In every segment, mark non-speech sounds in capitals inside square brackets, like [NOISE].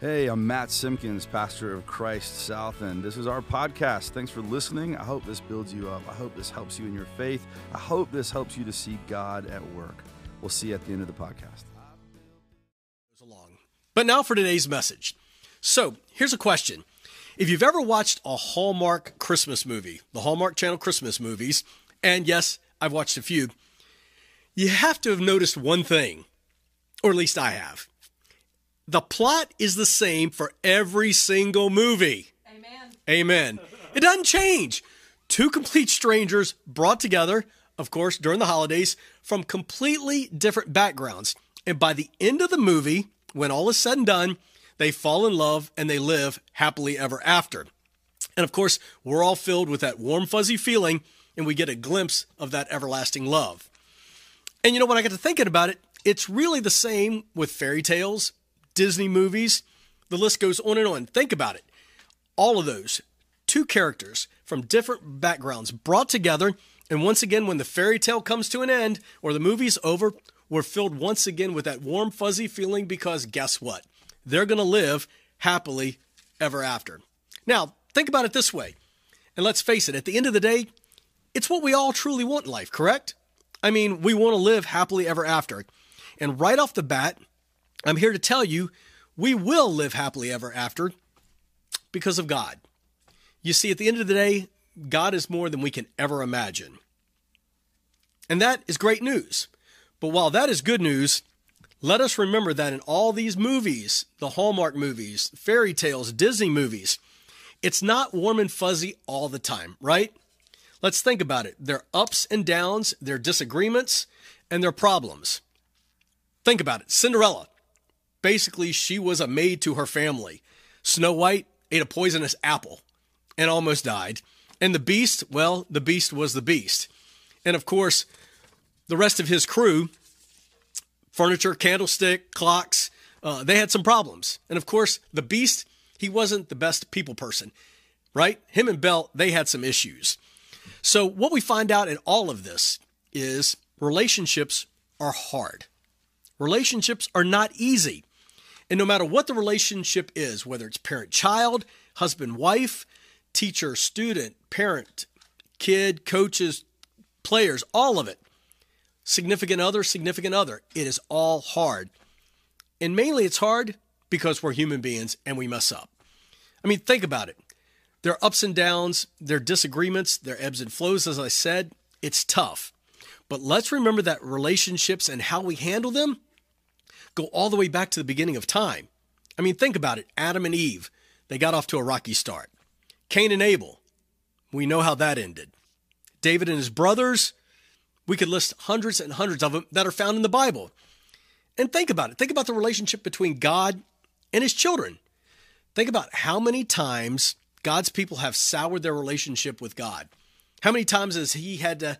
Hey, I'm Matt Simpkins, pastor of Christ South, and this is our podcast. Thanks for listening. I hope this builds you up. I hope this helps you in your faith. I hope this helps you to see God at work. We'll see you at the end of the podcast. Along. But now for today's message. So, here's a question. If you've ever watched a Hallmark Christmas movie, the Hallmark Channel Christmas movies, and yes, I've watched a few, you have to have noticed one thing, or at least I have the plot is the same for every single movie. Amen. Amen. It doesn't change. Two complete strangers brought together, of course, during the holidays from completely different backgrounds. And by the end of the movie, when all is said and done, they fall in love and they live happily ever after. And of course, we're all filled with that warm, fuzzy feeling, and we get a glimpse of that everlasting love. And you know, when I got to thinking about it, it's really the same with fairy tales Disney movies. The list goes on and on. Think about it. All of those, two characters from different backgrounds brought together. And once again, when the fairy tale comes to an end or the movie's over, we're filled once again with that warm, fuzzy feeling because guess what? They're going to live happily ever after. Now, think about it this way. And let's face it, at the end of the day, it's what we all truly want in life, correct? I mean, we want to live happily ever after. And right off the bat, I'm here to tell you we will live happily ever after because of God. You see, at the end of the day, God is more than we can ever imagine. And that is great news. But while that is good news, let us remember that in all these movies, the Hallmark movies, fairy tales, Disney movies, it's not warm and fuzzy all the time, right? Let's think about it. There are ups and downs, there are disagreements, and there are problems. Think about it. Cinderella, Basically, she was a maid to her family. Snow White ate a poisonous apple and almost died. And the beast, well, the beast was the beast. And of course, the rest of his crew, furniture, candlestick, clocks, uh, they had some problems. And of course, the beast, he wasn't the best people person, right? Him and Belle, they had some issues. So, what we find out in all of this is relationships are hard. Relationships are not easy. And no matter what the relationship is, whether it's parent child, husband wife, teacher student, parent, kid, coaches, players, all of it, significant other, significant other, it is all hard. And mainly it's hard because we're human beings and we mess up. I mean, think about it. There are ups and downs, there are disagreements, there are ebbs and flows, as I said. It's tough. But let's remember that relationships and how we handle them go all the way back to the beginning of time. I mean, think about it Adam and Eve, they got off to a rocky start. Cain and Abel, we know how that ended. David and his brothers, we could list hundreds and hundreds of them that are found in the Bible. And think about it. Think about the relationship between God and his children. Think about how many times God's people have soured their relationship with God. How many times has he had to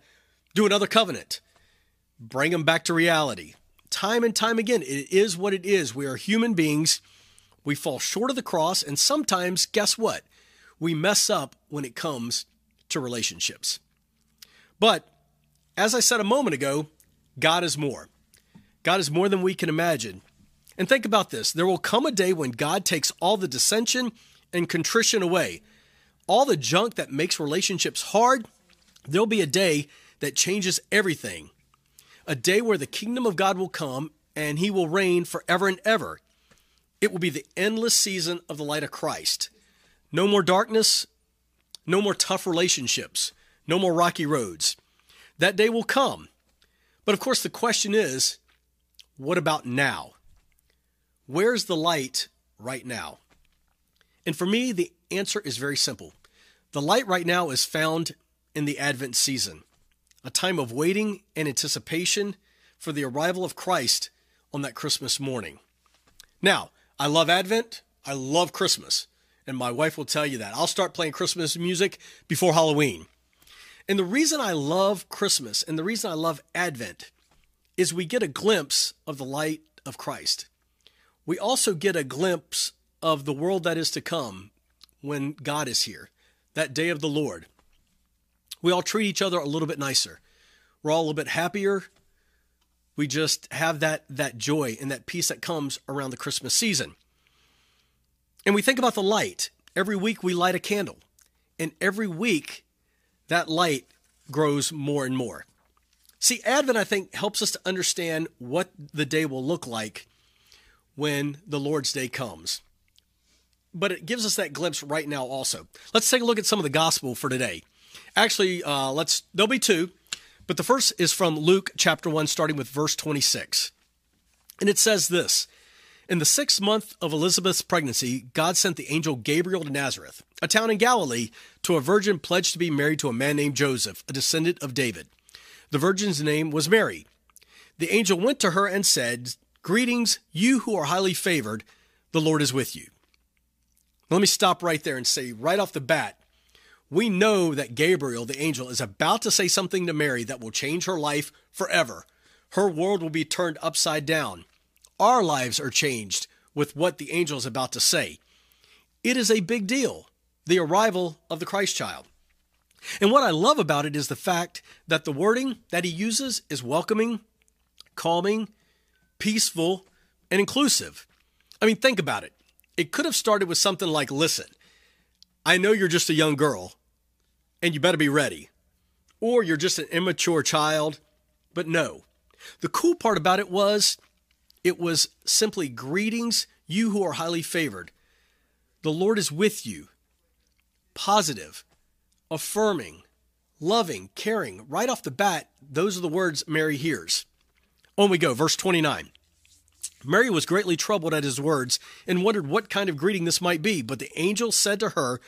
do another covenant, bring them back to reality, time and time again. It is what it is. We are human beings. We fall short of the cross. And sometimes, guess what? We mess up when it comes to relationships. But as I said a moment ago, God is more. God is more than we can imagine. And think about this there will come a day when God takes all the dissension and contrition away, all the junk that makes relationships hard. There'll be a day that changes everything a day where the kingdom of God will come and he will reign forever and ever. It will be the endless season of the light of Christ. No more darkness, no more tough relationships, no more rocky roads. That day will come. But of course, the question is what about now? Where's the light right now? And for me, the answer is very simple. The light right now is found in the Advent season a time of waiting and anticipation for the arrival of Christ on that Christmas morning. Now, I love Advent, I love Christmas, and my wife will tell you that. I'll start playing Christmas music before Halloween. And the reason I love Christmas and the reason I love Advent is we get a glimpse of the light of Christ. We also get a glimpse of the world that is to come when God is here, that day of the Lord we all treat each other a little bit nicer. We're all a little bit happier. We just have that that joy and that peace that comes around the Christmas season. And we think about the light. Every week we light a candle. And every week that light grows more and more. See, Advent, I think, helps us to understand what the day will look like when the Lord's Day comes. But it gives us that glimpse right now also. Let's take a look at some of the gospel for today. Actually, uh, let's there'll be two, but the first is from Luke chapter 1, starting with verse 26. And it says this In the sixth month of Elizabeth's pregnancy, God sent the angel Gabriel to Nazareth, a town in Galilee, to a virgin pledged to be married to a man named Joseph, a descendant of David. The virgin's name was Mary. The angel went to her and said, Greetings, you who are highly favored, the Lord is with you. Let me stop right there and say right off the bat, we know that Gabriel, the angel, is about to say something to Mary that will change her life forever. Her world will be turned upside down. Our lives are changed with what the angel is about to say. It is a big deal, the arrival of the Christ child. And what I love about it is the fact that the wording that he uses is welcoming, calming, peaceful, and inclusive. I mean, think about it. It could have started with something like, listen, I know you're just a young girl, and you better be ready. Or you're just an immature child. But no. The cool part about it was it was simply greetings, you who are highly favored. The Lord is with you. Positive, affirming, loving, caring. Right off the bat, those are the words Mary hears. On we go, verse 29. Mary was greatly troubled at his words and wondered what kind of greeting this might be. But the angel said to her,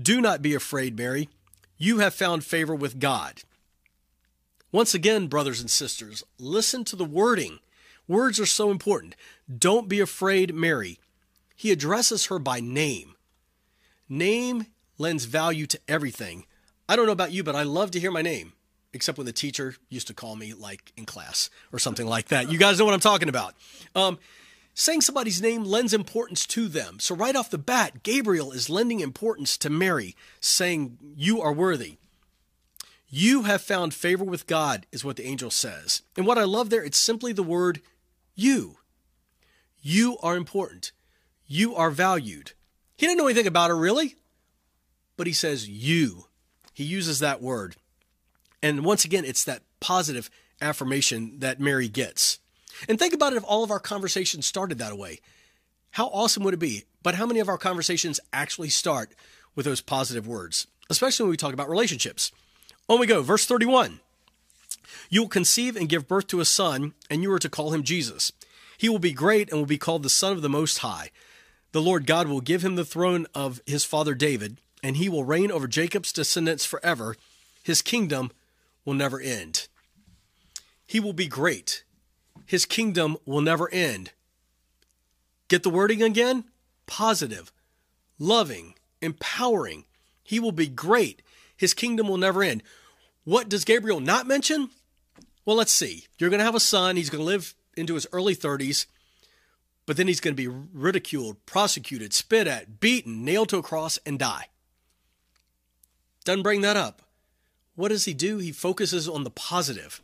Do not be afraid, Mary. You have found favor with God. Once again, brothers and sisters, listen to the wording. Words are so important. Don't be afraid, Mary. He addresses her by name. Name lends value to everything. I don't know about you, but I love to hear my name except when the teacher used to call me like in class or something like that. You guys know what I'm talking about. Um, saying somebody's name lends importance to them. So right off the bat, Gabriel is lending importance to Mary, saying, You are worthy. You have found favor with God, is what the angel says. And what I love there, it's simply the word you. You are important. You are valued. He didn't know anything about her, really, but he says you. He uses that word. And once again, it's that positive affirmation that Mary gets. And think about it if all of our conversations started that way. How awesome would it be? But how many of our conversations actually start with those positive words, especially when we talk about relationships? On we go, verse 31. You will conceive and give birth to a son, and you are to call him Jesus. He will be great and will be called the Son of the Most High. The Lord God will give him the throne of his father David, and he will reign over Jacob's descendants forever. His kingdom will never end. He will be great. His kingdom will never end. Get the wording again? Positive, loving, empowering. He will be great. His kingdom will never end. What does Gabriel not mention? Well, let's see. You're going to have a son. He's going to live into his early 30s, but then he's going to be ridiculed, prosecuted, spit at, beaten, nailed to a cross, and die. Doesn't bring that up. What does he do? He focuses on the positive.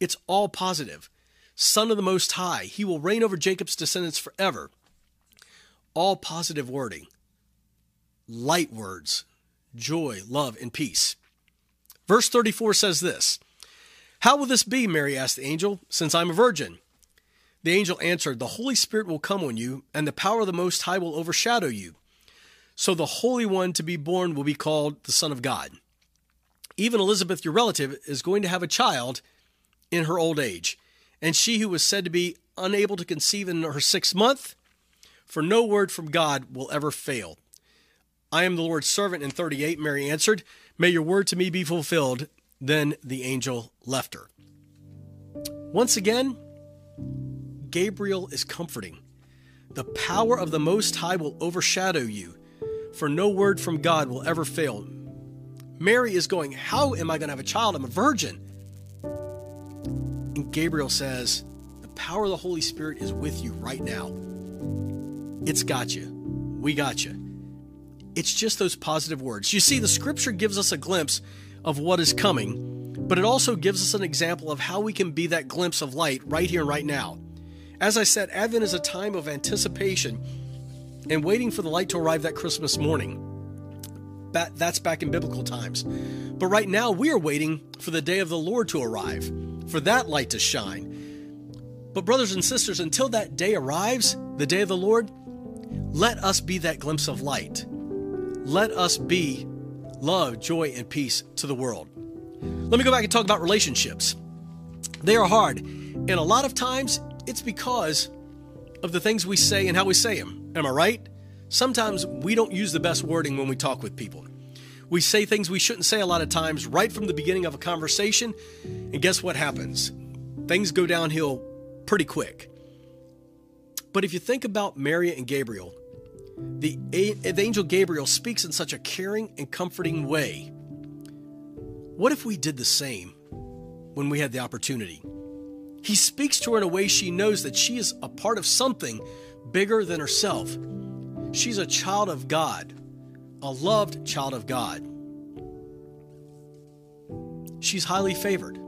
It's all positive. Son of the Most High, he will reign over Jacob's descendants forever. All positive wording, light words, joy, love, and peace. Verse 34 says this How will this be? Mary asked the angel, since I'm a virgin. The angel answered, The Holy Spirit will come on you, and the power of the Most High will overshadow you. So the Holy One to be born will be called the Son of God. Even Elizabeth, your relative, is going to have a child in her old age. And she who was said to be unable to conceive in her sixth month, for no word from God will ever fail. I am the Lord's servant. In 38, Mary answered, May your word to me be fulfilled. Then the angel left her. Once again, Gabriel is comforting. The power of the Most High will overshadow you, for no word from God will ever fail. Mary is going, How am I going to have a child? I'm a virgin. And Gabriel says, The power of the Holy Spirit is with you right now. It's got you. We got you. It's just those positive words. You see, the scripture gives us a glimpse of what is coming, but it also gives us an example of how we can be that glimpse of light right here right now. As I said, Advent is a time of anticipation and waiting for the light to arrive that Christmas morning. That's back in biblical times. But right now, we are waiting for the day of the Lord to arrive, for that light to shine. But, brothers and sisters, until that day arrives, the day of the Lord, let us be that glimpse of light. Let us be love, joy, and peace to the world. Let me go back and talk about relationships. They are hard, and a lot of times it's because of the things we say and how we say them. Am I right? Sometimes we don't use the best wording when we talk with people. We say things we shouldn't say a lot of times right from the beginning of a conversation, and guess what happens? Things go downhill pretty quick. But if you think about Mary and Gabriel, the, the angel Gabriel speaks in such a caring and comforting way. What if we did the same when we had the opportunity? He speaks to her in a way she knows that she is a part of something bigger than herself. She's a child of God, a loved child of God. She's highly favored.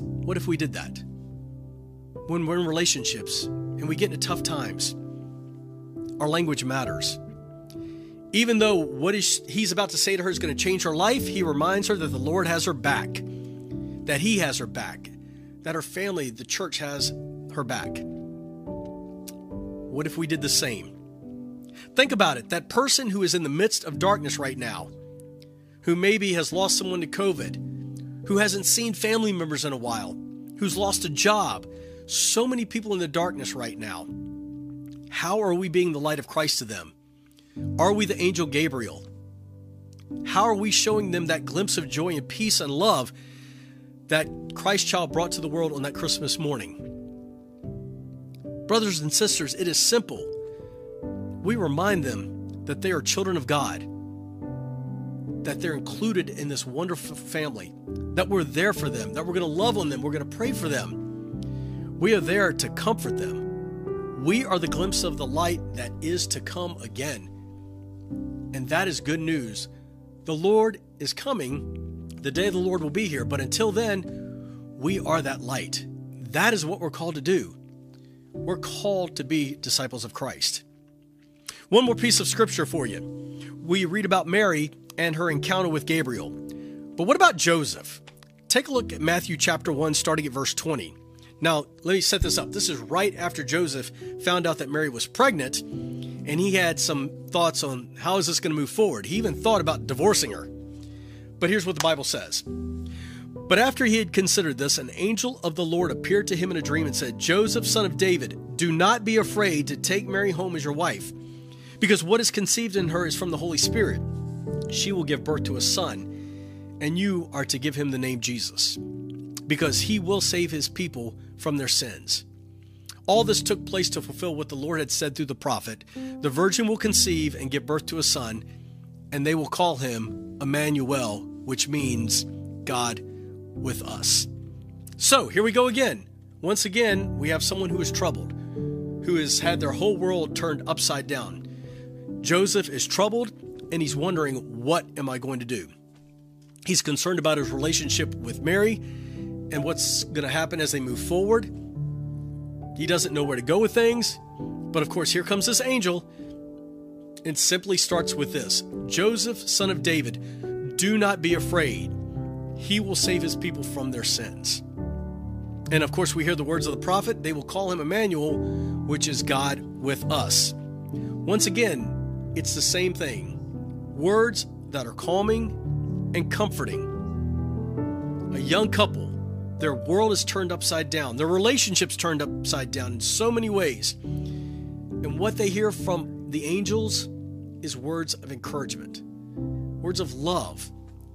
What if we did that? When we're in relationships and we get into tough times, our language matters. Even though what he's about to say to her is going to change her life, he reminds her that the Lord has her back, that he has her back, that her family, the church has her back. What if we did the same? Think about it that person who is in the midst of darkness right now, who maybe has lost someone to COVID, who hasn't seen family members in a while, who's lost a job, so many people in the darkness right now. How are we being the light of Christ to them? Are we the angel Gabriel? How are we showing them that glimpse of joy and peace and love that Christ child brought to the world on that Christmas morning? Brothers and sisters, it is simple. We remind them that they are children of God, that they're included in this wonderful family, that we're there for them, that we're going to love on them, we're going to pray for them. We are there to comfort them. We are the glimpse of the light that is to come again. And that is good news. The Lord is coming. The day of the Lord will be here. But until then, we are that light. That is what we're called to do. We're called to be disciples of Christ. One more piece of scripture for you. We read about Mary and her encounter with Gabriel. But what about Joseph? Take a look at Matthew chapter 1, starting at verse 20. Now, let me set this up. This is right after Joseph found out that Mary was pregnant, and he had some thoughts on how is this going to move forward. He even thought about divorcing her. But here's what the Bible says but after he had considered this, an angel of the Lord appeared to him in a dream and said, Joseph, son of David, do not be afraid to take Mary home as your wife, because what is conceived in her is from the Holy Spirit. She will give birth to a son, and you are to give him the name Jesus, because he will save his people from their sins. All this took place to fulfill what the Lord had said through the prophet The virgin will conceive and give birth to a son, and they will call him Emmanuel, which means God with us. So here we go again. Once again, we have someone who is troubled, who has had their whole world turned upside down. Joseph is troubled and he's wondering, what am I going to do? He's concerned about his relationship with Mary and what's going to happen as they move forward. He doesn't know where to go with things. But of course, here comes this angel and simply starts with this Joseph, son of David, do not be afraid he will save his people from their sins. And of course, we hear the words of the prophet they will call him Emmanuel, which is God with us. Once again, it's the same thing words that are calming and comforting. A young couple, their world is turned upside down, their relationships turned upside down in so many ways. And what they hear from the angels is words of encouragement, words of love,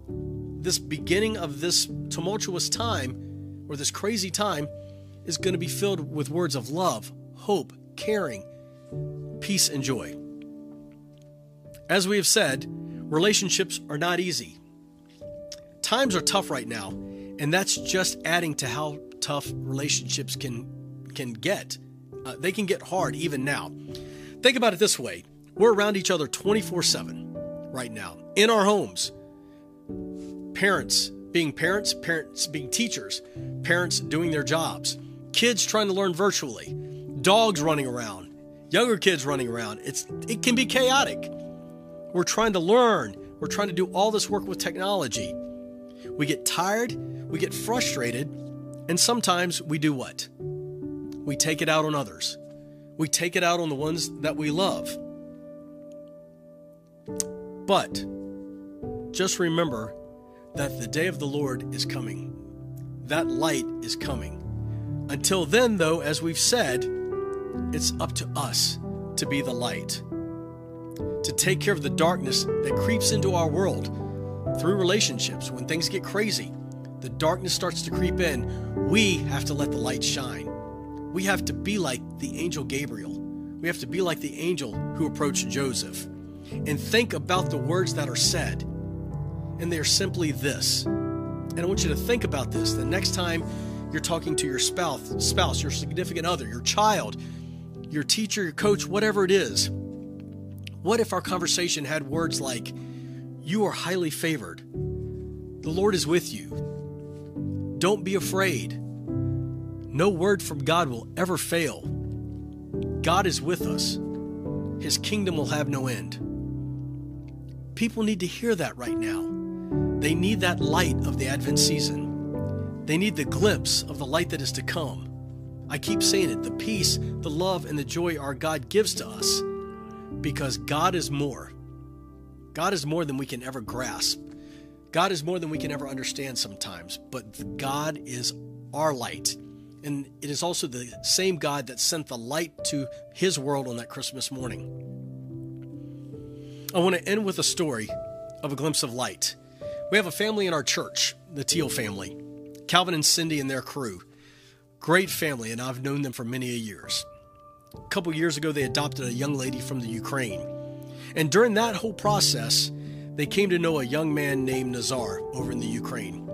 this beginning of this tumultuous time or this crazy time is going to be filled with words of love, hope, caring, peace, and joy. As we have said, relationships are not easy. Times are tough right now, and that's just adding to how tough relationships can can get. Uh, they can get hard even now. Think about it this way: we're around each other 24/7 right now in our homes parents being parents, parents being teachers, parents doing their jobs, kids trying to learn virtually, dogs running around, younger kids running around. It's it can be chaotic. We're trying to learn. We're trying to do all this work with technology. We get tired, we get frustrated, and sometimes we do what? We take it out on others. We take it out on the ones that we love. But just remember that the day of the Lord is coming. That light is coming. Until then, though, as we've said, it's up to us to be the light, to take care of the darkness that creeps into our world through relationships. When things get crazy, the darkness starts to creep in. We have to let the light shine. We have to be like the angel Gabriel. We have to be like the angel who approached Joseph and think about the words that are said. And they are simply this. And I want you to think about this the next time you're talking to your spouse, spouse, your significant other, your child, your teacher, your coach, whatever it is. What if our conversation had words like, You are highly favored. The Lord is with you. Don't be afraid. No word from God will ever fail. God is with us. His kingdom will have no end. People need to hear that right now. They need that light of the Advent season. They need the glimpse of the light that is to come. I keep saying it the peace, the love, and the joy our God gives to us because God is more. God is more than we can ever grasp. God is more than we can ever understand sometimes, but God is our light. And it is also the same God that sent the light to his world on that Christmas morning. I want to end with a story of a glimpse of light. We have a family in our church, the Teal family, Calvin and Cindy and their crew. Great family, and I've known them for many years. A couple years ago, they adopted a young lady from the Ukraine. And during that whole process, they came to know a young man named Nazar over in the Ukraine,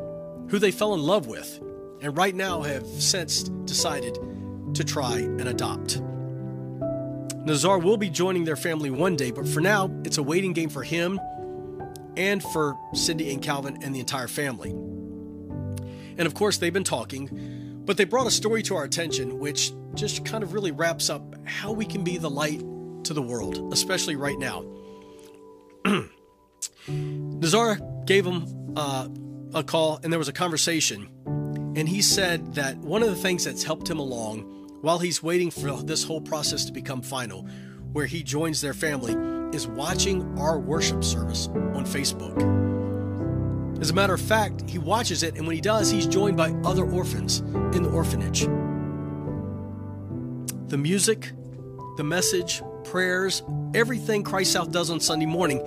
who they fell in love with, and right now have since decided to try and adopt. Nazar will be joining their family one day, but for now, it's a waiting game for him and for Cindy and Calvin and the entire family. And of course, they've been talking, but they brought a story to our attention which just kind of really wraps up how we can be the light to the world, especially right now. [CLEARS THROAT] Nazar gave him uh, a call and there was a conversation. And he said that one of the things that's helped him along while he's waiting for this whole process to become final, where he joins their family, is watching our worship service on Facebook. As a matter of fact, he watches it, and when he does, he's joined by other orphans in the orphanage. The music, the message, prayers, everything Christ South does on Sunday morning,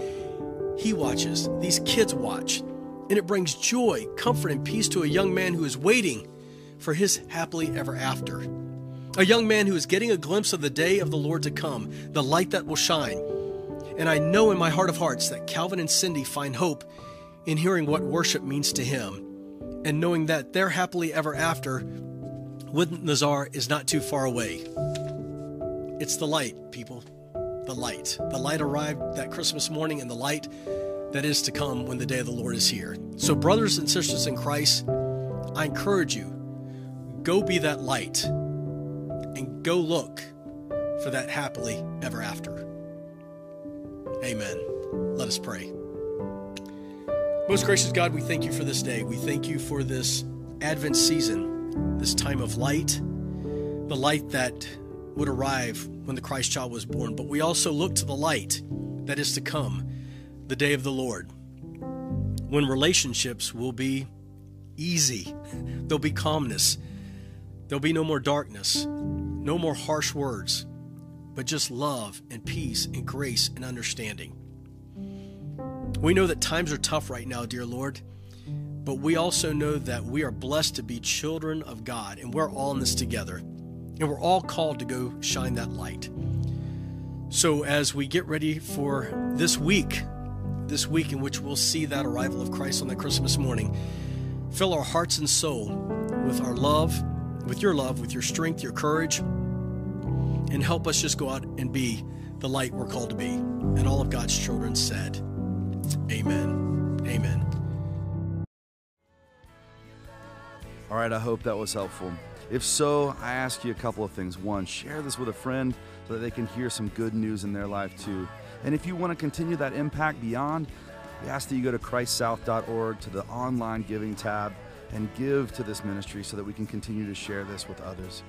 he watches. These kids watch. And it brings joy, comfort, and peace to a young man who is waiting for his happily ever after. A young man who is getting a glimpse of the day of the Lord to come, the light that will shine. And I know in my heart of hearts that Calvin and Cindy find hope in hearing what worship means to him and knowing that their happily ever after with Nazar is not too far away. It's the light, people. The light. The light arrived that Christmas morning, and the light that is to come when the day of the Lord is here. So, brothers and sisters in Christ, I encourage you go be that light and go look for that happily ever after. Amen. Let us pray. Most gracious God, we thank you for this day. We thank you for this Advent season, this time of light, the light that would arrive when the Christ child was born. But we also look to the light that is to come, the day of the Lord, when relationships will be easy, [LAUGHS] there'll be calmness, there'll be no more darkness, no more harsh words, but just love and peace and grace and understanding. We know that times are tough right now, dear Lord, but we also know that we are blessed to be children of God and we're all in this together. And we're all called to go shine that light. So, as we get ready for this week, this week in which we'll see that arrival of Christ on that Christmas morning, fill our hearts and soul with our love, with your love, with your strength, your courage, and help us just go out and be the light we're called to be. And all of God's children said, Amen. Amen. All right, I hope that was helpful. If so, I ask you a couple of things. One, share this with a friend. so that they can hear some good news in their life too. And if you want to continue that impact beyond, we ask that you go to christsouth.org to the online giving tab and give to this ministry so that we can continue to share this with others.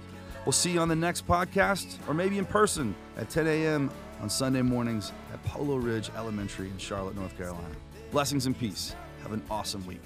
We'll see you on the next podcast or maybe in person at 10 a.m. on Sunday mornings at Polo Ridge Elementary in Charlotte, North Carolina. Blessings and peace. Have an awesome week.